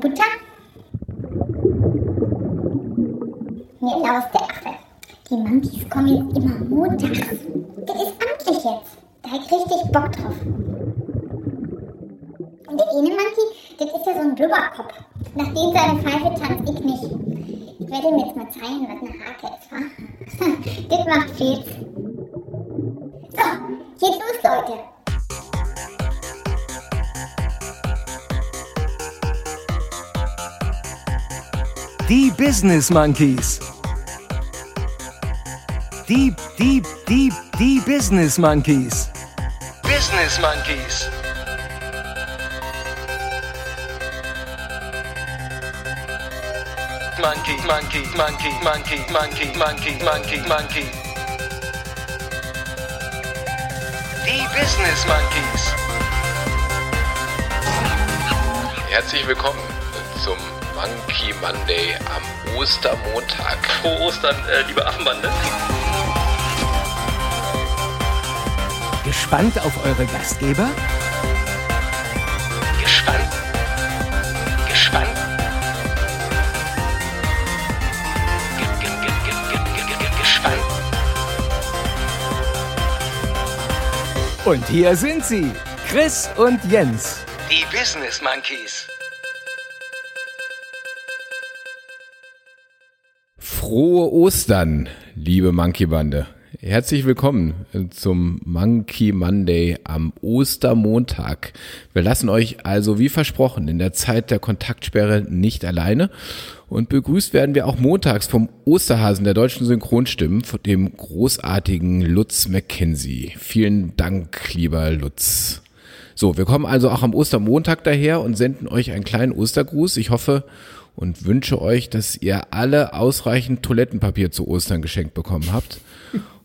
Butter? Mir laus der Affe. Die Monkeys kommen jetzt immer montags. Das ist amtlich jetzt. Da hab ich richtig Bock drauf. Und der eine Monkey, das ist ja so ein Blubberkopf. Nach dem seine Pfeife tanzt ich nicht. Ich werde ihm jetzt mal zeigen, was eine Hake ist, wa? das macht Filz. Business Monkeys. Die, die, die, die Business Monkeys. Business Monkeys. Monkey, monkey, monkey, monkey, monkey, monkey, monkey, monkey. Die Business Monkeys. Herzlich willkommen zum Monkey Monday am Ostermontag. Frohe Ostern, äh, liebe Affenbande. Gespannt auf eure Gastgeber? Gespannt. Gespannt. Ge- ge- ge- ge- ge- ge- ge- Gespannt. Und hier sind sie, Chris und Jens. Die Business Monkeys. Frohe Ostern, liebe Monkey Bande. Herzlich willkommen zum Monkey Monday am Ostermontag. Wir lassen euch also wie versprochen in der Zeit der Kontaktsperre nicht alleine und begrüßt werden wir auch montags vom Osterhasen der deutschen Synchronstimmen, dem großartigen Lutz McKenzie. Vielen Dank, lieber Lutz. So, wir kommen also auch am Ostermontag daher und senden euch einen kleinen Ostergruß. Ich hoffe und wünsche euch, dass ihr alle ausreichend Toilettenpapier zu Ostern geschenkt bekommen habt.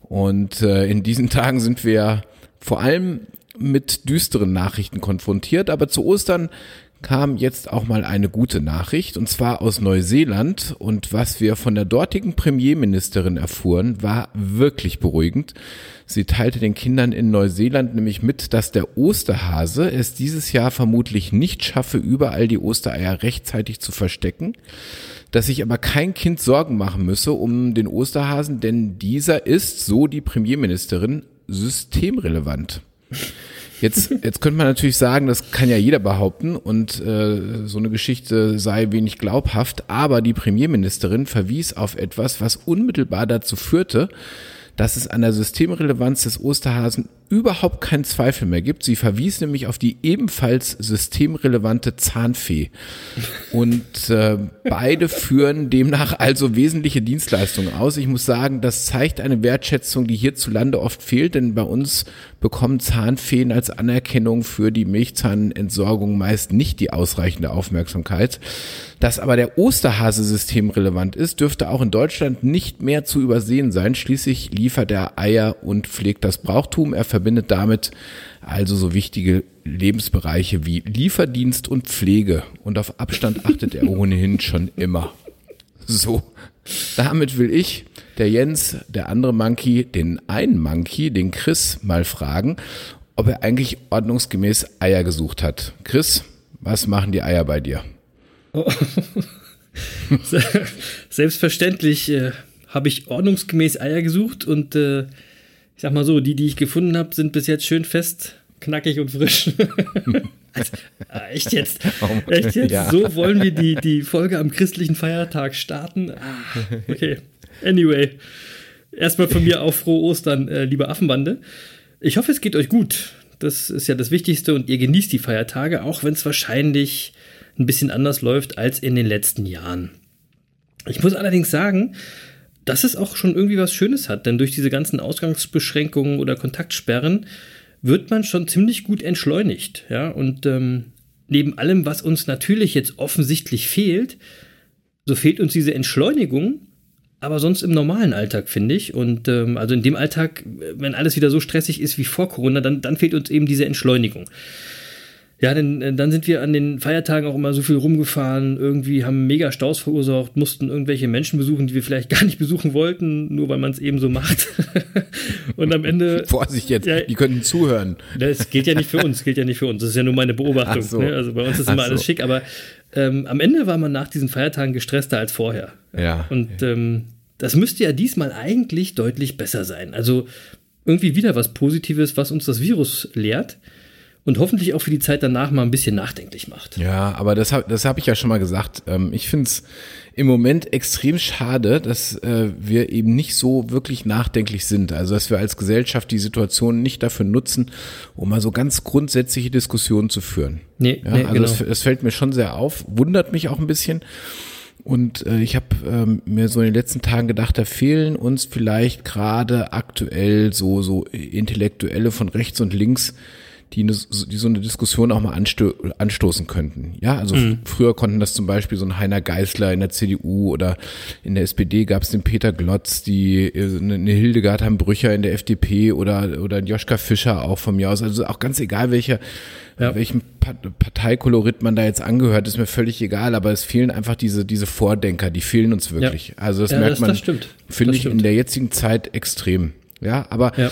Und äh, in diesen Tagen sind wir vor allem mit düsteren Nachrichten konfrontiert, aber zu Ostern kam jetzt auch mal eine gute Nachricht, und zwar aus Neuseeland. Und was wir von der dortigen Premierministerin erfuhren, war wirklich beruhigend. Sie teilte den Kindern in Neuseeland nämlich mit, dass der Osterhase es dieses Jahr vermutlich nicht schaffe, überall die Ostereier rechtzeitig zu verstecken, dass sich aber kein Kind Sorgen machen müsse um den Osterhasen, denn dieser ist, so die Premierministerin, systemrelevant. Jetzt, jetzt könnte man natürlich sagen, das kann ja jeder behaupten und äh, so eine Geschichte sei wenig glaubhaft, aber die Premierministerin verwies auf etwas, was unmittelbar dazu führte, dass es an der Systemrelevanz des Osterhasen überhaupt keinen Zweifel mehr gibt. Sie verwies nämlich auf die ebenfalls systemrelevante Zahnfee. Und äh, beide führen demnach also wesentliche Dienstleistungen aus. Ich muss sagen, das zeigt eine Wertschätzung, die hierzulande oft fehlt, denn bei uns bekommen Zahnfeen als Anerkennung für die Milchzahnentsorgung meist nicht die ausreichende Aufmerksamkeit. Dass aber der Osterhase systemrelevant ist, dürfte auch in Deutschland nicht mehr zu übersehen sein. Schließlich liefert er Eier und pflegt das Brauchtum. Er verbindet damit also so wichtige Lebensbereiche wie Lieferdienst und Pflege. Und auf Abstand achtet er ohnehin schon immer. So, damit will ich, der Jens, der andere Monkey, den einen Monkey, den Chris, mal fragen, ob er eigentlich ordnungsgemäß Eier gesucht hat. Chris, was machen die Eier bei dir? Selbstverständlich äh, habe ich ordnungsgemäß Eier gesucht und äh, ich sag mal so, die, die ich gefunden habe, sind bis jetzt schön fest, knackig und frisch. also, äh, echt jetzt? Echt jetzt? Ja. So wollen wir die, die Folge am christlichen Feiertag starten? Ah, okay. Anyway. Erstmal von mir auch frohe Ostern, äh, liebe Affenbande. Ich hoffe, es geht euch gut. Das ist ja das Wichtigste und ihr genießt die Feiertage, auch wenn es wahrscheinlich ein bisschen anders läuft als in den letzten Jahren. Ich muss allerdings sagen, dass es auch schon irgendwie was Schönes hat, denn durch diese ganzen Ausgangsbeschränkungen oder Kontaktsperren wird man schon ziemlich gut entschleunigt. Ja? Und ähm, neben allem, was uns natürlich jetzt offensichtlich fehlt, so fehlt uns diese Entschleunigung, aber sonst im normalen Alltag, finde ich. Und ähm, also in dem Alltag, wenn alles wieder so stressig ist wie vor Corona, dann, dann fehlt uns eben diese Entschleunigung. Ja, denn äh, dann sind wir an den Feiertagen auch immer so viel rumgefahren, irgendwie haben mega Staus verursacht, mussten irgendwelche Menschen besuchen, die wir vielleicht gar nicht besuchen wollten, nur weil man es eben so macht. und am Ende. Vorsicht jetzt, Ja. die könnten zuhören. Das gilt ja nicht für uns, gilt ja nicht für uns. Das ist ja nur meine Beobachtung. Ach so. Ne? Also bei uns ist Ach immer alles so. schick, aber ähm, am Ende war man nach diesen Feiertagen gestresster als vorher. Ja. Und ähm, das müsste ja diesmal eigentlich deutlich besser sein. Also irgendwie wieder was Positives, was uns das Virus lehrt und hoffentlich auch für die Zeit danach mal ein bisschen nachdenklich macht. Ja, aber das habe das hab ich ja schon mal gesagt. Ähm, ich finde es im Moment extrem schade, dass äh, wir eben nicht so wirklich nachdenklich sind. Also dass wir als Gesellschaft die Situation nicht dafür nutzen, um mal so ganz grundsätzliche Diskussionen zu führen. Nee, Ja, nee, also genau. das, das fällt mir schon sehr auf, wundert mich auch ein bisschen. Und äh, ich habe ähm, mir so in den letzten Tagen gedacht, da fehlen uns vielleicht gerade aktuell so so Intellektuelle von rechts und links, die, ne, die so eine Diskussion auch mal ansto anstoßen könnten. Ja, also Mhm. früher konnten das zum Beispiel so ein Heiner Geißler in der CDU oder in der SPD gab es den Peter Glotz, die äh, eine eine Hildegard Brücher in der FDP oder oder ein Joschka Fischer auch von mir aus. Also auch ganz egal welcher Ja. welchem Pa- Parteikolorit man da jetzt angehört, ist mir völlig egal, aber es fehlen einfach diese, diese Vordenker, die fehlen uns wirklich. Also das Ja, merkt das- man, finde ich, in stimmt. der jetzigen Zeit extrem. Ja, aber, Ja.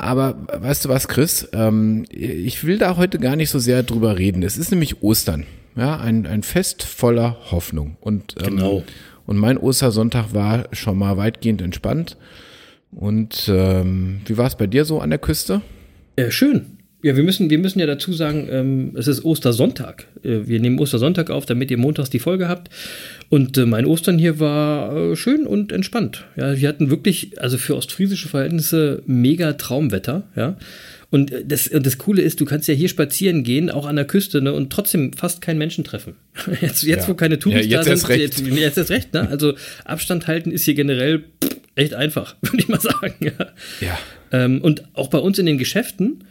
Aber weißt du was, Chris? Ähm, ich will da heute gar nicht so sehr drüber reden. Es ist nämlich Ostern. Ja, ein, ein Fest voller Hoffnung. Und, ähm, Genau. und mein Ostersonntag war schon mal weitgehend entspannt. Und ähm, wie war es bei dir so an der Küste? Äh, schön. Ja, wir müssen, wir müssen ja dazu sagen, ähm, es ist Ostersonntag. Äh, wir nehmen Ostersonntag auf, damit ihr montags die Folge habt. Und äh, mein Ostern hier war äh, schön und entspannt. Ja, wir hatten wirklich, also für ostfriesische Verhältnisse, mega Traumwetter. Ja. Und äh, das, und das Coole ist, du kannst ja hier spazieren gehen, auch an der Küste, ne, und trotzdem fast keinen Menschen treffen. Jetzt, jetzt Ja. wo keine Touris Ja, jetzt da sind, recht. Jetzt, jetzt erst recht, ne? Also Abstand halten ist hier generell pff, echt einfach, würde ich mal sagen. Ja. Ja. Ähm, und auch bei uns in den Geschäften,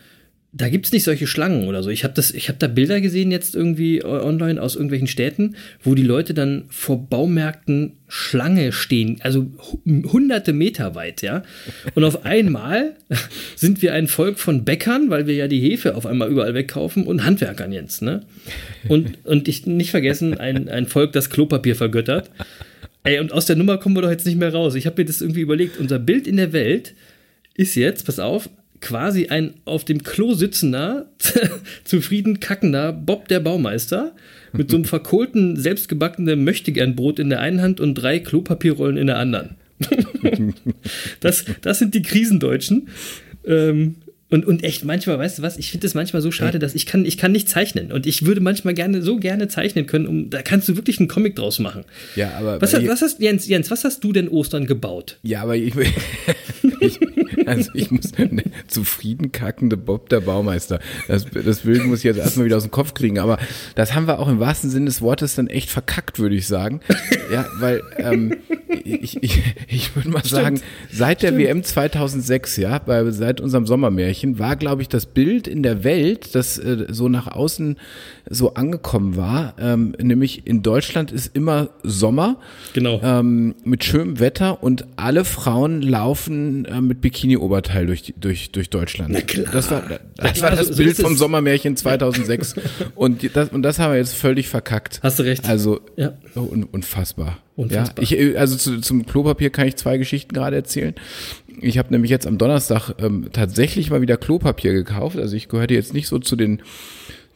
da gibt es nicht solche Schlangen oder so. Ich habe hab da Bilder gesehen jetzt irgendwie online aus irgendwelchen Städten, wo die Leute dann vor Baumärkten Schlange stehen, also hu- hunderte Meter weit, ja. Und auf einmal sind wir ein Volk von Bäckern, weil wir ja die Hefe auf einmal überall wegkaufen und Handwerkern jetzt, ne? Und, und ich nicht vergessen, ein, ein Volk, das Klopapier vergöttert. Ey, und aus der Nummer kommen wir doch jetzt nicht mehr raus. Ich habe mir das irgendwie überlegt. Unser Bild in der Welt ist jetzt, pass auf, quasi ein auf dem Klo sitzender, zufrieden kackender Bob der Baumeister mit so einem verkohlten, selbstgebackenen Möchtegernbrot in der einen Hand und drei Klopapierrollen in der anderen. das, das sind die Krisendeutschen. Ähm, und, und echt, manchmal, weißt du was, ich finde es manchmal so schade, dass ich kann, ich kann nicht zeichnen. Und ich würde manchmal gerne, so gerne zeichnen können, um, da kannst du wirklich einen Comic draus machen. Ja, aber Was, was hast, Jens, Jens, was hast du denn Ostern gebaut? Ja, aber ich, ich also ich muss ne, zufrieden kackende Bob der Baumeister. Das, das Bild muss ich jetzt erstmal wieder aus dem Kopf kriegen. Aber das haben wir auch im wahrsten Sinne des Wortes dann echt verkackt, würde ich sagen. Ja, weil ähm, ich, ich, ich würde mal sagen, seit der WM 2006, ja, bei, seit unserem Sommermärchen, war, glaube ich, das Bild in der Welt, das äh, so nach außen so angekommen war, ähm, nämlich in Deutschland ist immer Sommer Genau. ähm, mit schönem Wetter und alle Frauen laufen äh, mit Bikini-Oberteil durch, durch, durch Deutschland. Na klar. Das war, das war so- das so Bild es. vom Sommermärchen 2006. und, das, und das haben wir jetzt völlig verkackt. Hast du recht. Also, Ja. oh, un, unfassbar. Unfassbar. Ja, ich, also zu, zum Klopapier kann ich zwei Geschichten gerade erzählen. Ich habe nämlich jetzt am Donnerstag ähm, tatsächlich mal wieder Klopapier gekauft. Also ich gehörte jetzt nicht so zu den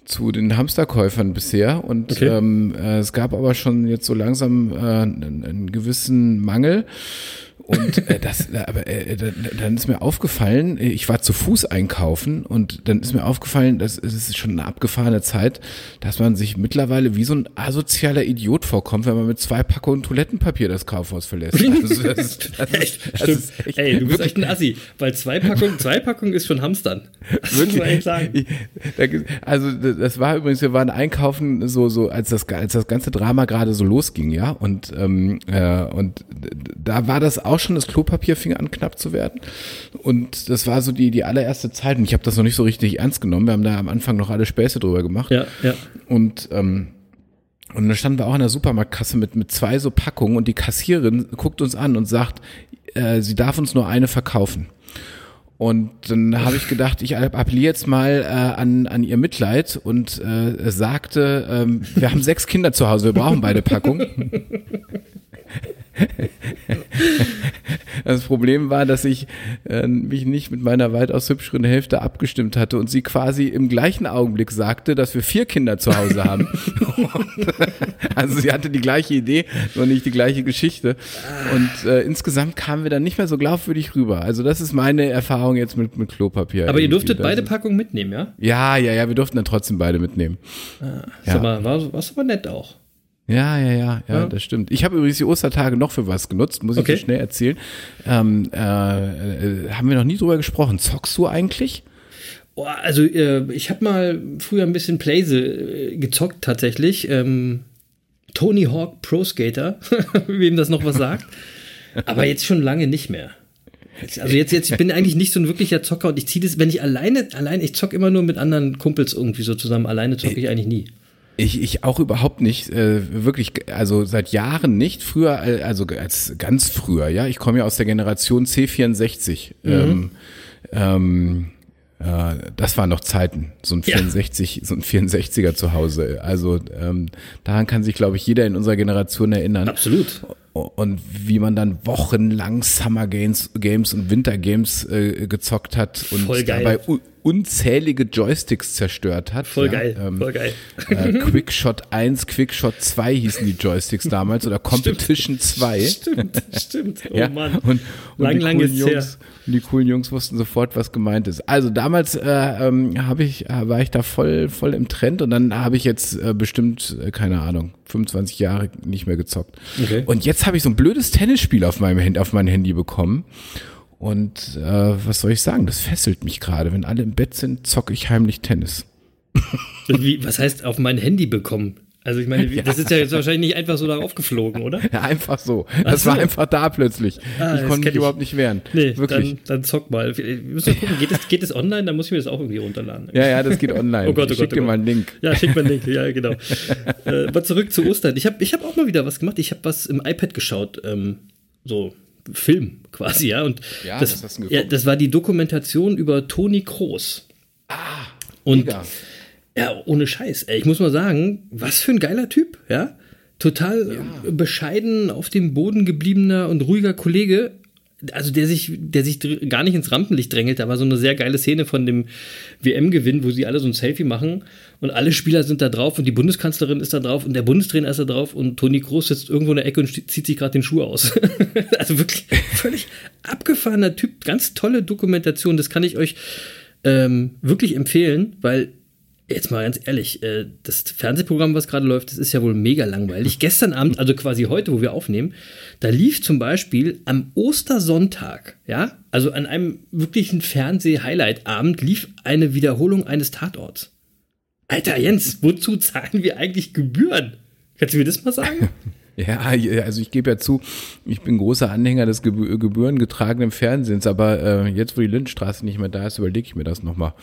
zu den Hamsterkäufern bisher und Okay. ähm, äh, es gab aber schon jetzt so langsam äh, einen, einen gewissen Mangel und äh, das äh, aber äh, dann, dann ist mir aufgefallen, äh, ich war zu Fuß einkaufen und dann ist mir aufgefallen, dass es ist schon eine abgefahrene Zeit, dass man sich mittlerweile wie so ein asozialer Idiot vorkommt, wenn man mit zwei Packungen Toilettenpapier das Kaufhaus verlässt. Also das, ist- das, ist- das ist echt- Ey, du bist wirklich- echt ein Assi, weil zwei Packungen, zwei Packungen ist schon Hamstern. Das muss man echt sagen. Ich- Also das war übrigens, wir waren einkaufen, so so als das als das ganze Drama gerade so losging, ja, und ähm, äh, und da war das auch schon, das Klopapier fing an knapp zu werden und das war so die die allererste Zeit und ich habe das noch nicht so richtig ernst genommen. Wir haben da am Anfang noch alle Späße drüber gemacht Ja, ja. und ähm, und dann standen wir auch in der Supermarktkasse mit, mit zwei so Packungen und die Kassierin guckt uns an und sagt, äh, sie darf uns nur eine verkaufen. Und dann habe ich gedacht, ich appelliere jetzt mal äh, an, an ihr Mitleid und äh, sagte, ähm, wir haben sechs Kinder zu Hause, wir brauchen beide Packungen. Das Problem war, dass ich äh, mich nicht mit meiner weitaus hübscheren Hälfte abgestimmt hatte und sie quasi im gleichen Augenblick sagte, dass wir vier Kinder zu Hause haben. und, also sie hatte die gleiche Idee, nur nicht die gleiche Geschichte. Und äh, insgesamt kamen wir dann nicht mehr so glaubwürdig rüber. Also das ist meine Erfahrung jetzt mit, mit Klopapier. Aber ihr durftet beide ist- Packungen mitnehmen, ja? Ja, ja, ja, wir durften dann trotzdem beide mitnehmen. Sag mal, war, war's aber nett auch. Ja, ja, ja, ja, Ja. das stimmt. Ich habe übrigens die Ostertage noch für was genutzt, muss ich Okay. dir schnell erzählen. Ähm, äh, äh, haben wir noch nie drüber gesprochen. Zockst du eigentlich? Oh, also äh, ich habe mal früher ein bisschen Playse äh, gezockt tatsächlich. Ähm, Tony Hawk Pro Skater, wem das noch was sagt. Aber jetzt schon lange nicht mehr. Also jetzt, jetzt, ich bin eigentlich nicht so ein wirklicher Zocker und ich ziehe das, wenn ich alleine, allein, ich zock immer nur mit anderen Kumpels irgendwie so zusammen. Alleine zocke ich eigentlich nie. Ich, ich auch überhaupt nicht, äh, wirklich, also seit Jahren nicht. Früher, äh, also als ganz früher, ja. Ich komme ja aus der Generation C64. Ähm, ähm, äh, das waren noch Zeiten, so ein Ja. 64, so ein 64er zu Hause. Also ähm, daran kann sich, glaube ich, jeder in unserer Generation erinnern. Absolut. Und wie man dann wochenlang Summer Games, Games und Winter Games äh, gezockt hat und dabei unzählige Joysticks zerstört hat. Voll ja, geil, ähm, voll geil. äh, Quickshot 1, Quickshot 2 hießen die Joysticks damals oder Competition 2. Stimmt, stimmt. Oh Ja, Mann. Und, und lang, die lang coolen. Jungs, und die coolen Jungs wussten sofort, was gemeint ist. Also damals äh, ähm, habe ich, äh, war ich da voll, voll im Trend und dann habe ich jetzt äh, bestimmt, äh, keine Ahnung, 25 Jahre nicht mehr gezockt. Okay. Und jetzt habe ich so ein blödes Tennisspiel auf meinem auf mein Handy bekommen. Und äh, was soll ich sagen? Das fesselt mich gerade. Wenn alle im Bett sind, zocke ich heimlich Tennis. Wie, was heißt auf mein Handy bekommen? Also ich meine, wie- das ist ja jetzt wahrscheinlich nicht einfach so darauf geflogen, oder? Ja, einfach so. Das so. war einfach da plötzlich. Ah, ich das konnte mich ich. überhaupt nicht wehren. Nee, Wirklich. Dann, dann zock mal. Wir müssen gucken, geht es, geht es online? Dann muss ich mir das auch irgendwie runterladen. ja, ja, das geht online. Oh Gott, oh ich schick Gott, dir oh mal Gott. einen Link. Ja, schick mal einen Link, ja, genau. äh, aber zurück zu Ostern. Ich habe ich hab auch mal wieder was gemacht. Ich habe was im iPad geschaut, ähm, so Film quasi, ja. Und Ja, das, denn ja, das war die Dokumentation über Toni Kroos. Ah, und Mega. ja, ohne Scheiß. Ey, ich muss mal sagen, was für ein geiler Typ, ja. Total äh, bescheiden, auf dem Boden gebliebener und ruhiger Kollege. Also der sich, der sich gar nicht ins Rampenlicht drängelt. Da war so eine sehr geile Szene von dem WM-Gewinn, wo sie alle so ein Selfie machen und alle Spieler sind da drauf und die Bundeskanzlerin ist da drauf und der Bundestrainer ist da drauf und Toni Kroos sitzt irgendwo in der Ecke und zieht sich gerade den Schuh aus. also wirklich völlig abgefahrener Typ. Ganz tolle Dokumentation. Das kann ich euch ähm, wirklich empfehlen, weil Jetzt mal ganz ehrlich, äh, das Fernsehprogramm, was gerade läuft, das ist ja wohl mega langweilig. Gestern Abend, also quasi heute, wo wir aufnehmen, da lief zum Beispiel am Ostersonntag, ja, also an einem wirklichen Fernseh-Highlight-Abend, lief eine Wiederholung eines Tatorts. Alter Jens, wozu zahlen wir eigentlich Gebühren? Kannst du mir das mal sagen? Ja, also ich gebe ja zu, ich bin großer Anhänger des gebü- gebührengetragenen Fernsehens, aber äh, jetzt, wo die Lindstraße nicht mehr da ist, überlege ich mir das nochmal.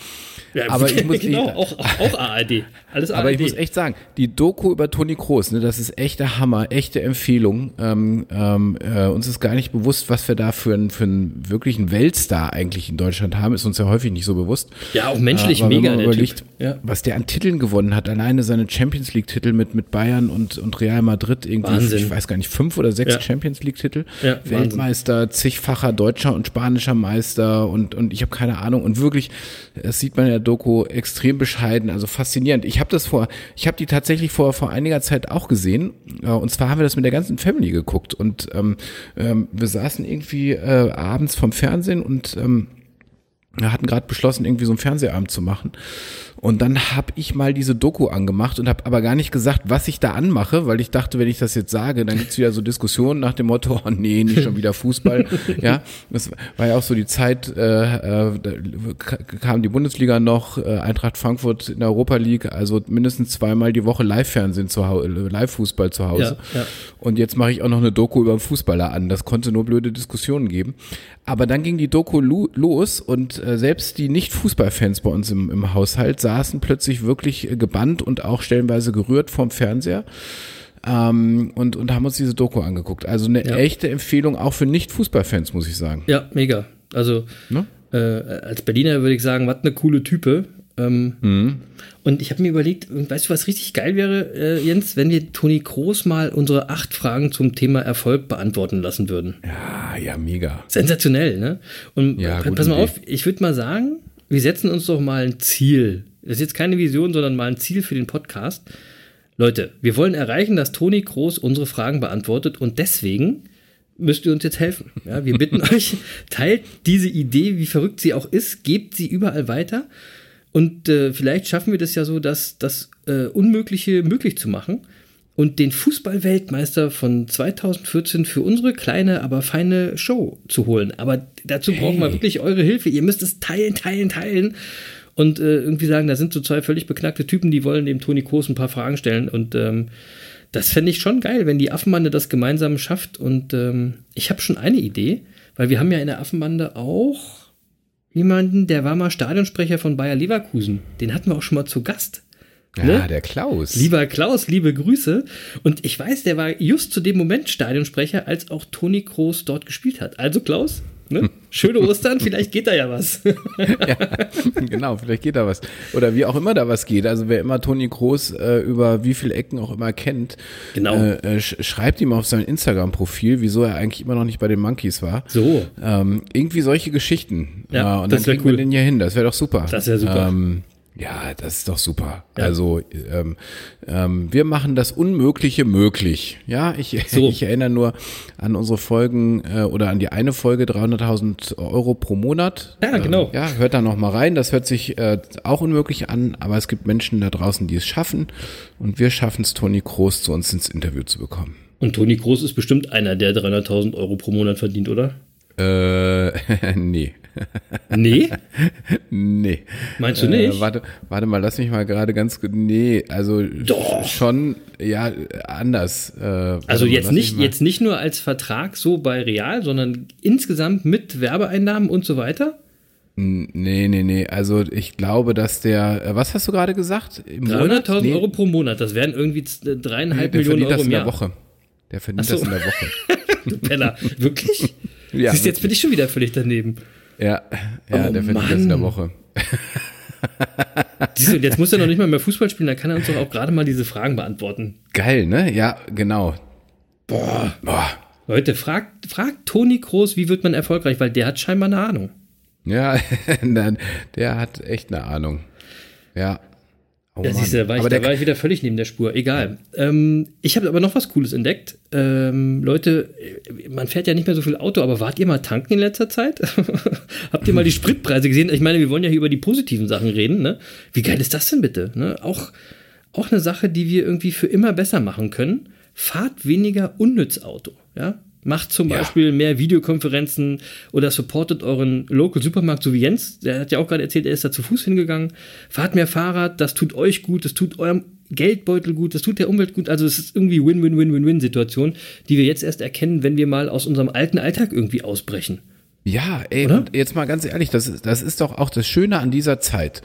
Ja, Aber ich muss genau, echt- auch, auch ARD. Alles Aber ARD. ich muss echt sagen, die Doku über Toni Kroos, ne, das ist echter Hammer, echte Empfehlung. Ähm, ähm, äh, uns ist gar nicht bewusst, was wir da für einen, für einen wirklichen Weltstar eigentlich in Deutschland haben. Ist uns ja häufig nicht so bewusst. Ja, auch menschlich Aber wenn mega, man überlegt. Ja. was der an Titeln gewonnen hat, alleine seine Champions League-Titel mit, mit Bayern und, und Real Madrid, irgendwie, Wahnsinn. Ich weiß gar nicht, fünf oder sechs Ja. Champions League-Titel. Ja, Wahnsinn. Weltmeister, zigfacher deutscher und spanischer Meister und, und ich habe keine Ahnung. Und wirklich, das sieht man in der Doku extrem bescheiden, also faszinierend. Ich habe das vor, ich habe die tatsächlich vor, vor einiger Zeit auch gesehen. Äh, Und zwar haben wir das mit der ganzen Family geguckt. Und ähm, ähm, wir saßen irgendwie äh, abends vom Fernsehen und ähm, wir hatten gerade beschlossen, irgendwie so einen Fernsehabend zu machen. Und dann habe ich mal diese Doku angemacht und habe aber gar nicht gesagt, was ich da anmache, weil ich dachte, wenn ich das jetzt sage, dann gibt's wieder so Diskussionen nach dem Motto, oh nee, nicht schon wieder Fußball. ja, das war ja auch so die Zeit, äh, äh, kam die Bundesliga noch, äh, Eintracht Frankfurt in der Europa League, also mindestens zweimal die Woche Live-Fernsehen zu Hause, Live-Fußball zu Hause. Ja, ja. Und jetzt mache ich auch noch eine Doku über einen Fußballer an. Das konnte nur blöde Diskussionen geben. Aber dann ging die Doku lo- los und äh, selbst die Nicht-Fußballfans bei uns im, im Haushalt saßen plötzlich wirklich äh, gebannt und auch stellenweise gerührt vorm Fernseher. Ähm, und, und haben uns diese Doku angeguckt. Also eine Ja. echte Empfehlung auch für Nicht-Fußballfans, muss ich sagen. Ja, mega. Also Ne? Äh, als Berliner würde ich sagen, was eine coole Type. Ähm, Mhm. Und ich habe mir überlegt, weißt du, was richtig geil wäre, äh, Jens, wenn wir Toni Kroos mal unsere acht Fragen zum Thema Erfolg beantworten lassen würden. Ja, ja, mega. Sensationell, ne? Und Ja, pass mal Idee. auf, ich würde mal sagen, wir setzen uns doch mal ein Ziel. Das ist jetzt keine Vision, sondern mal ein Ziel für den Podcast. Leute, wir wollen erreichen, dass Toni Kroos unsere Fragen beantwortet und deswegen müsst ihr uns jetzt helfen. Ja, wir bitten euch, teilt diese Idee, wie verrückt sie auch ist, gebt sie überall weiter. Und äh, vielleicht schaffen wir das ja so, dass das äh, Unmögliche möglich zu machen und den Fußballweltmeister von 2014 für unsere kleine, aber feine Show zu holen. Aber dazu brauchen wir wirklich eure Hilfe. Ihr müsst es teilen, teilen, teilen. Und äh, irgendwie sagen, da sind so zwei völlig beknackte Typen, die wollen dem Toni Kroos ein paar Fragen stellen. Und ähm, das fände ich schon geil, wenn die Affenbande das gemeinsam schafft. Und ähm, ich habe schon eine Idee, weil wir haben ja in der Affenbande auch jemanden, der war mal Stadionsprecher von Bayer Leverkusen. Den hatten wir auch schon mal zu Gast. Ja, Ne? der Klaus. Lieber Klaus, liebe Grüße. Und ich weiß, der war just zu dem Moment Stadionsprecher, als auch Toni Kroos dort gespielt hat. Also Klaus, ne? schöne Ostern, vielleicht geht da ja was. genau, vielleicht geht da was. Oder wie auch immer da was geht. Also wer immer Toni Kroos äh, über wie viele Ecken auch immer kennt, Genau. äh, äh, sch schreibt ihm auf sein Instagram-Profil, wieso er eigentlich immer noch nicht bei den Monkeys war. So. Ähm, irgendwie solche Geschichten. Ja, Äh, und das dann kriegen wir cool. den hier hin. Das wäre doch super. Das wär super. Ähm, ja, das ist doch super. Ja. Also ähm, ähm, wir machen das Unmögliche möglich. Ja, ich, So. ich erinnere nur an unsere Folgen äh, oder an die eine Folge 300.000 Euro pro Monat. Ja, genau. Ähm, ja, hört da noch mal rein. Das hört sich äh, auch unmöglich an, aber es gibt Menschen da draußen, die es schaffen und wir schaffen es, Toni Kroos zu uns ins Interview zu bekommen. Und Toni Kroos ist bestimmt einer, der 300.000 Euro pro Monat verdient, oder? Äh, nee. Nee? Nee. Meinst du nicht? Äh, warte, warte mal, lass mich mal gerade ganz. ge- Nee, also Doch. schon, ja, anders. Äh, Also mal, jetzt nicht, jetzt nicht nur als Vertrag so bei Real, sondern insgesamt mit Werbeeinnahmen und so weiter? Nee, nee, nee. Also ich glaube, dass der. Äh, was hast du gerade gesagt? Im Monat? 300.000 Nee, Euro pro Monat, das wären irgendwie nee, dreieinhalb der Millionen verdient das Euro in im der Jahr. Woche. Der verdient so. das in der Woche. Du Penner. Wirklich? Ja. Siehst, jetzt bin ich schon wieder völlig daneben. Ja, ja, Oh, der verdient das in der. Woche. Du, jetzt muss er noch nicht mal mehr Fußball spielen, dann kann er uns doch auch gerade mal diese Fragen beantworten. Geil, ne? Ja, genau. Boah. Boah. Leute, fragt, fragt Toni Kroos, wie wird man erfolgreich, weil der hat scheinbar eine Ahnung. Ja, nein, der hat echt eine Ahnung. Ja. Oh Ja, siehst du, da war, ich, da der, war ich wieder völlig neben der Spur. Egal. Ähm, ich habe aber noch was Cooles entdeckt. Ähm, Leute, äh, man fährt ja nicht mehr so viel Auto, aber wart ihr mal tanken in letzter Zeit? Habt ihr mal die Spritpreise gesehen? Ich meine, wir wollen ja hier über die positiven Sachen reden. Ne? Wie geil ist das denn bitte? Ne? Auch, auch eine Sache, die wir irgendwie für immer besser machen können. Fahrt weniger unnütz Auto. Ja? Macht zum Ja. Beispiel mehr Videokonferenzen oder supportet euren Local Supermarkt, so wie Jens. Der hat ja auch gerade erzählt, er ist da zu Fuß hingegangen. Fahrt mehr Fahrrad, das tut euch gut, das tut eurem Geldbeutel gut, das tut der Umwelt gut. Also es ist irgendwie Win-Win-Win-Win-Win-Situation, die wir jetzt erst erkennen, wenn wir mal aus unserem alten Alltag irgendwie ausbrechen. Ja, ey, Oder? und jetzt mal ganz ehrlich, das ist, das ist doch auch das Schöne an dieser Zeit.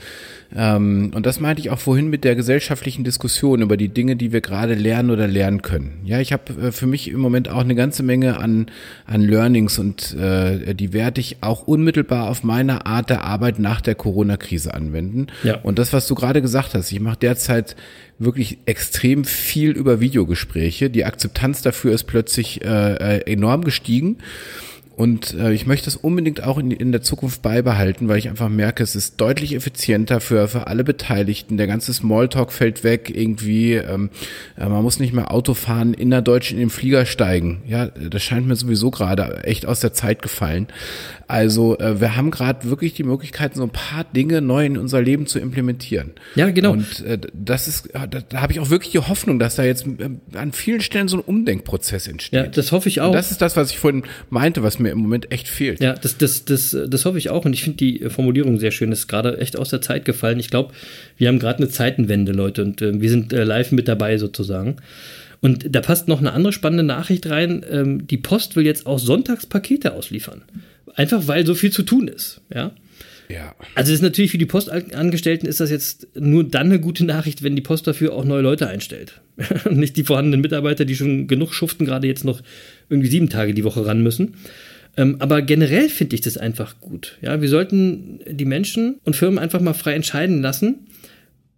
Ähm, und das meinte ich auch vorhin mit der gesellschaftlichen Diskussion über die Dinge, die wir gerade lernen oder lernen können. Ja, ich habe äh, für mich im Moment auch eine ganze Menge an, an Learnings und äh, die werde ich auch unmittelbar auf meine Art der Arbeit nach der Corona-Krise anwenden. Ja. Und das, was du gerade gesagt hast, ich mache derzeit wirklich extrem viel über Videogespräche. Die Akzeptanz dafür ist plötzlich äh, äh, enorm gestiegen. Und äh, ich möchte das unbedingt auch in, in der Zukunft beibehalten, weil ich einfach merke, es ist deutlich effizienter für, für alle Beteiligten. Der ganze Smalltalk fällt weg irgendwie. Ähm, äh, man muss nicht mehr Auto fahren, innerdeutsch in den Flieger steigen. Ja, das scheint mir sowieso gerade echt aus der Zeit gefallen. Also äh, wir haben gerade wirklich die Möglichkeit, so ein paar Dinge neu in unser Leben zu implementieren. Ja, genau. Und äh, das ist, da, da habe ich auch wirklich die Hoffnung, dass da jetzt äh, an vielen Stellen so ein Umdenkprozess entsteht. Ja, das hoffe ich auch. Und das ist das, was ich vorhin meinte, was mir im Moment echt fehlt. Ja, das, das, das, das hoffe ich auch und ich finde die Formulierung sehr schön. Das ist gerade echt aus der Zeit gefallen. Ich glaube, wir haben gerade eine Zeitenwende, Leute, und äh, wir sind äh, live mit dabei sozusagen. Und da passt noch eine andere spannende Nachricht rein. Ähm, die Post will jetzt auch Sonntagspakete ausliefern. Einfach weil so viel zu tun ist. Ja. Ja. Also ist natürlich für die Postangestellten ist das jetzt nur dann eine gute Nachricht, wenn die Post dafür auch neue Leute einstellt. Nicht die vorhandenen Mitarbeiter, die schon genug schuften, gerade jetzt noch irgendwie sieben Tage die Woche ran müssen. Ähm, aber generell finde ich das einfach gut. Ja, wir sollten die Menschen und Firmen einfach mal frei entscheiden lassen,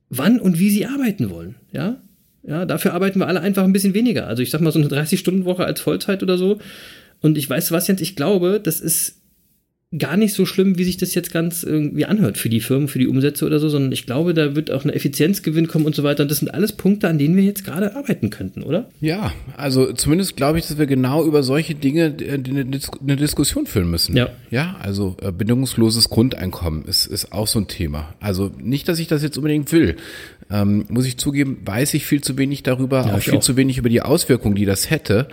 wann und wie sie arbeiten wollen. Ja, ja, dafür arbeiten wir alle einfach ein bisschen weniger. Also ich sag mal so eine 30-Stunden-Woche als Vollzeit oder so. Und ich weiß, was Jens, ich glaube, das ist gar nicht so schlimm, wie sich das jetzt ganz irgendwie anhört für die Firmen, für die Umsätze oder so, sondern ich glaube, da wird auch ein Effizienzgewinn kommen und so weiter. Und das sind alles Punkte, an denen wir jetzt gerade arbeiten könnten, oder? Ja, also zumindest glaube ich, dass wir genau über solche Dinge äh, eine Diskussion führen müssen. Ja. Ja, also äh, bedingungsloses Grundeinkommen ist, ist auch so ein Thema. Also nicht, dass ich das jetzt unbedingt will. Ähm, muss ich zugeben, weiß ich viel zu wenig darüber, Ja, auch viel auch. zu wenig über die Auswirkungen, die das hätte.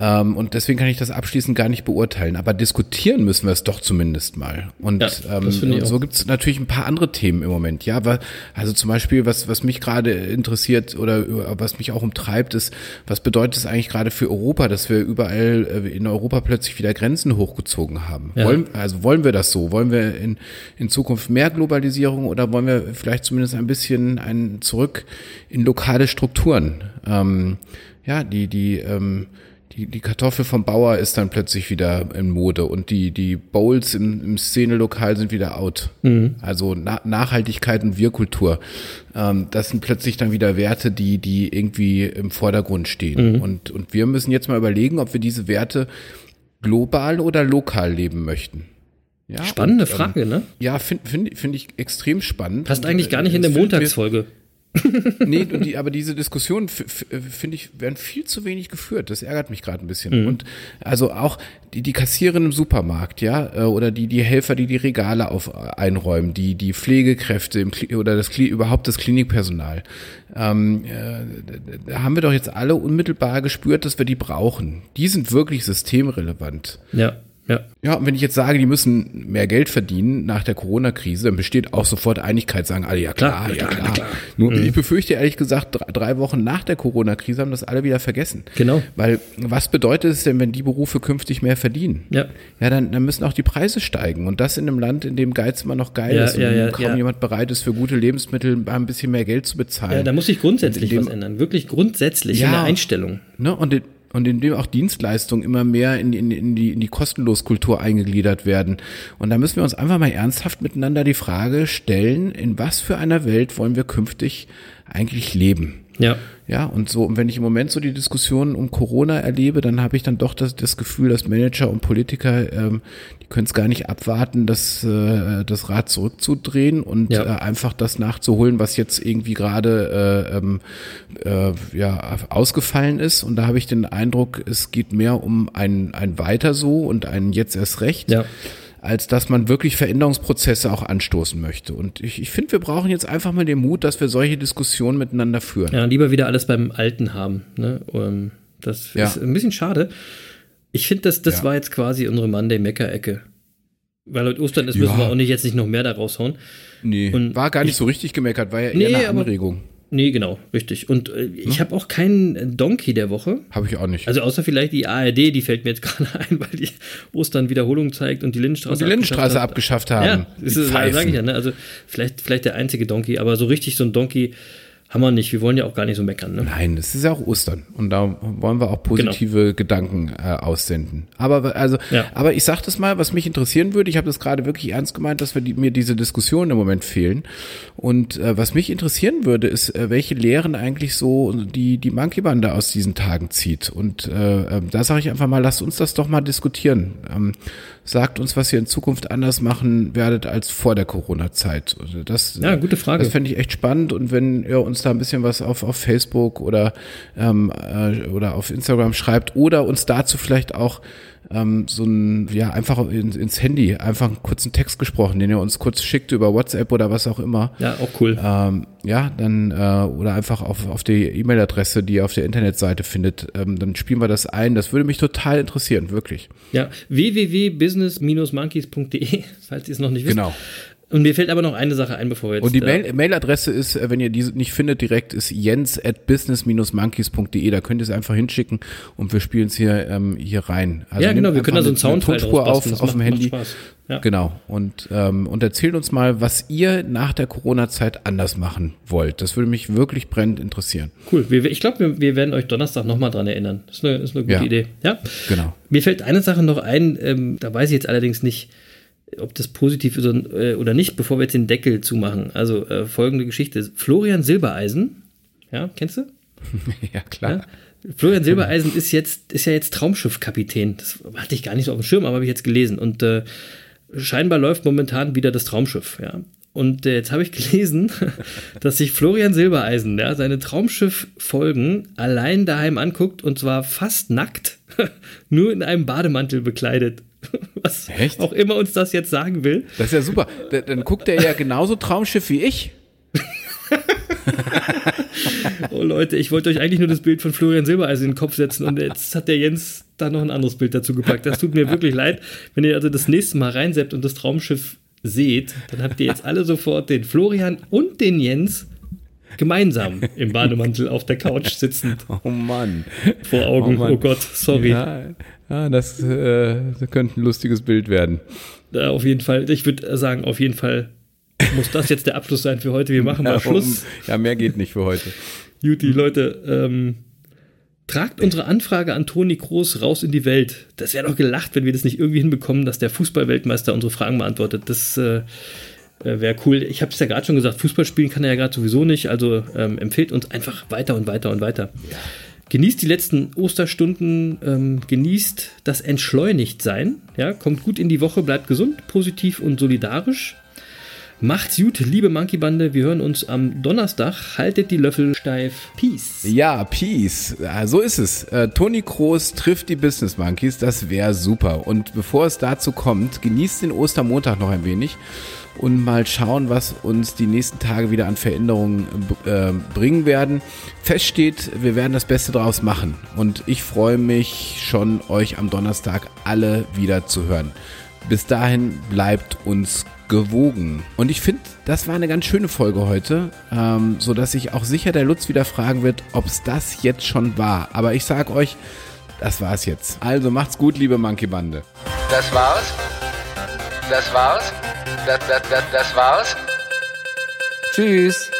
Ähm, und deswegen kann ich das abschließend gar nicht beurteilen. Aber diskutieren müssen wir es doch zumindest mal. Und, Ja, ähm, so gibt es natürlich ein paar andere Themen im Moment. Ja, weil, also zum Beispiel, was, was mich gerade interessiert oder was mich auch umtreibt, ist, was bedeutet es eigentlich gerade für Europa, dass wir überall äh, in Europa plötzlich wieder Grenzen hochgezogen haben? Ja. Wollen, also wollen wir das so? Wollen wir in, in Zukunft mehr Globalisierung oder wollen wir vielleicht zumindest ein bisschen ein zurück in lokale Strukturen? Ähm, ja, die, die, ähm, die, die Kartoffel vom Bauer ist dann plötzlich wieder in Mode und die, die Bowls im, im Szenelokal sind wieder out. Also Na Nachhaltigkeit und Wirkultur. Ähm, das sind plötzlich dann wieder Werte, die, die irgendwie im Vordergrund stehen. Und, und wir müssen jetzt mal überlegen, ob wir diese Werte global oder lokal leben möchten. Ja, Spannende und, ähm, Frage, ne? Ja, finde find, find ich extrem spannend. Passt eigentlich äh, gar nicht in der Montagsfolge. Nee, die, aber diese Diskussionen, f- finde ich, werden viel zu wenig geführt. Das ärgert mich gerade ein bisschen. Und also auch die, die Kassiererin im Supermarkt, ja, äh, oder die, die Helfer, die die Regale auf, einräumen, die, die Pflegekräfte im, oder das, überhaupt das Klinikpersonal. Ähm, äh, da haben wir doch jetzt alle unmittelbar gespürt, dass wir die brauchen. Die sind wirklich systemrelevant. Ja, ja. Ja, und wenn ich jetzt sage, die müssen mehr Geld verdienen nach der Corona-Krise, dann besteht auch sofort Einigkeit, sagen alle, ja klar, Klar, ja klar, klar. klar. Nur ich befürchte ehrlich gesagt, drei, drei Wochen nach der Corona-Krise haben das alle wieder vergessen. Genau. Weil was bedeutet es denn, wenn die Berufe künftig mehr verdienen? Ja. Ja, dann, dann müssen auch die Preise steigen. Und das in einem Land, in dem Geiz immer noch geil Ja, ist und ja, ja, kaum jemand bereit ist, für gute Lebensmittel ein bisschen mehr Geld zu bezahlen. Ja, da muss sich grundsätzlich Und in was dem- ändern. Wirklich grundsätzlich in der Einstellung. Ne? Und, und indem auch Dienstleistungen immer mehr in, in, in, die, in die Kostenloskultur eingegliedert werden. Und da müssen wir uns einfach mal ernsthaft miteinander die Frage stellen, in was für einer Welt wollen wir künftig eigentlich leben? Ja. Ja, und so, und wenn ich im Moment so die Diskussionen um Corona erlebe, dann habe ich dann doch das, das Gefühl, dass Manager und Politiker, ähm, die können es gar nicht abwarten, das, äh, das Rad zurückzudrehen und Ja. äh, einfach das nachzuholen, was jetzt irgendwie gerade äh, ähm, äh, ja, ausgefallen ist. Und da habe ich den Eindruck, es geht mehr um ein, ein Weiter so und ein Jetzt erst recht Ja. Als dass man wirklich Veränderungsprozesse auch anstoßen möchte. Und ich, ich finde, wir brauchen jetzt einfach mal den Mut, dass wir solche Diskussionen miteinander führen. Ja, lieber wieder alles beim Alten haben. Ne? Ähm, das Ja. ist ein bisschen schade. Ich finde, das, das Ja. war jetzt quasi unsere Monday-Mecker-Ecke. Weil heute Ostern ist, Ja. müssen wir auch nicht jetzt nicht noch mehr da raushauen. Nee, Und war gar nicht so richtig gemeckert, war ja eher Nee, eine aber- Anregung. Nee, genau, richtig. Und äh, ich habe auch keinen Donkey der Woche. Habe ich auch nicht. Also außer vielleicht die ARD, die fällt mir jetzt gerade ein, weil die Ostern Wiederholung zeigt und die Lindenstraße und die Lindenstraße abgeschafft abgeschafft haben. Ja, das sage ich ja. Ne? Also vielleicht, vielleicht der einzige Donkey, aber so richtig so ein Donkey haben wir nicht. Wir wollen ja auch gar nicht so meckern. Ne? Nein, es ist ja auch Ostern und da wollen wir auch positive Gedanken äh, aussenden. Aber also, Ja. aber ich sage das mal, was mich interessieren würde. Ich habe das gerade wirklich ernst gemeint, dass wir die, mir diese Diskussion im Moment fehlen. Und äh, was mich interessieren würde, ist, äh, welche Lehren eigentlich so die die Monkey Bande aus diesen Tagen zieht. Und äh, äh, da sage ich einfach mal, lasst uns das doch mal diskutieren. Ähm, sagt uns, was ihr in Zukunft anders machen werdet als vor der Corona-Zeit. Also Das, Ja, gute Frage. Das fände ich echt spannend und wenn ihr uns da ein bisschen was auf, auf Facebook oder, ähm, äh, oder auf Instagram schreibt oder uns dazu vielleicht auch ähm, so ein, ja, einfach in, ins Handy, einfach einen kurzen Text gesprochen, den ihr uns kurz schickt über WhatsApp oder was auch immer. Ja, auch cool. Ähm, ja, dann äh, oder einfach auf, auf die E-Mail-Adresse, die ihr auf der Internetseite findet, ähm, dann spielen wir das ein. Das würde mich total interessieren, wirklich. Ja, www.business-monkeys.de, falls ihr es noch nicht wisst. Genau. Und mir fällt aber noch eine Sache ein, bevor wir jetzt. Und die Mail- Mailadresse ist, äh, wenn ihr diese nicht findet direkt, ist jens at business-monkeys.de. Da könnt ihr es einfach hinschicken und wir spielen es hier, ähm, hier rein. Also ja, genau, wir können da so einen draus auf, auf dem Handy. Ja. Genau. Und, ähm, und erzählt uns mal, was ihr nach der Corona-Zeit anders machen wollt. Das würde mich wirklich brennend interessieren. Cool. Ich glaube, wir, wir werden euch Donnerstag nochmal dran erinnern. Das ist eine, ist eine gute Ja. Idee. Ja? Genau. Mir fällt eine Sache noch ein, ähm, da weiß ich jetzt allerdings nicht, ob das positiv ist oder, äh, oder nicht, bevor wir jetzt den Deckel zumachen. Also äh, folgende Geschichte. Florian Silbereisen, ja, kennst du? ja, klar. Ja? Florian Silbereisen ist jetzt, ist ja jetzt Traumschiffkapitän. Das hatte ich gar nicht so auf dem Schirm, aber habe ich jetzt gelesen. Und äh, scheinbar läuft momentan wieder das Traumschiff, ja. Und äh, jetzt habe ich gelesen, dass sich Florian Silbereisen ja, seine Traumschiff-Folgen allein daheim anguckt und zwar fast nackt, nur in einem Bademantel bekleidet. Was Echt? auch immer uns das jetzt sagen will. Das ist ja super. Da- Dann guckt er ja genauso Traumschiff wie ich. Oh Leute, ich wollte euch eigentlich nur das Bild von Florian Silbereisen in den Kopf setzen und jetzt hat der Jens da noch ein anderes Bild dazu gepackt. Das tut mir wirklich leid. Wenn ihr also das nächste Mal reinseppt und das Traumschiff seht, dann habt ihr jetzt alle sofort den Florian und den Jens gemeinsam im Bademantel auf der Couch sitzend Oh Mann. vor Augen. Oh Oh. Gott, sorry. Ja, ja das, äh, das könnte ein lustiges Bild werden. Da auf jeden Fall, ich würde sagen, auf jeden Fall muss das jetzt der Abschluss sein für heute. Wir machen mal Ja, Schluss. um- Ja, mehr geht nicht für heute. Juti, Leute, ähm, tragt unsere Anfrage an Toni Kroos raus in die Welt. Das wäre doch gelacht, wenn wir das nicht irgendwie hinbekommen, dass der Fußballweltmeister unsere Fragen beantwortet. Das äh, wäre cool. Ich habe es ja gerade schon gesagt, Fußball spielen kann er ja gerade sowieso nicht. Also ähm, empfehlt uns einfach weiter und weiter und weiter. Genießt die letzten Osterstunden, ähm, genießt das Entschleunigtsein. Ja, kommt gut in die Woche, bleibt gesund, positiv und solidarisch. Macht's gut, liebe Monkey-Bande. Wir hören uns am Donnerstag. Haltet die Löffel steif. Peace. Ja, Peace. So ist es. Äh, Toni Kroos trifft die Business Monkeys. Das wäre super. Und bevor es dazu kommt, genießt den Ostermontag noch ein wenig und mal schauen, was uns die nächsten Tage wieder an Veränderungen äh, bringen werden. Fest steht, wir werden das Beste draus machen. Und ich freue mich schon, euch am Donnerstag alle wieder zu hören. Bis dahin bleibt uns gewogen. Und ich finde, das war eine ganz schöne Folge heute, ähm, so dass sich auch sicher der Lutz wieder fragen wird, ob es das jetzt schon war. Aber ich sag euch, das war's jetzt. Also macht's gut, liebe Monkey Bande. Das war's? Das war's? Das, das, das, das war's? Tschüss.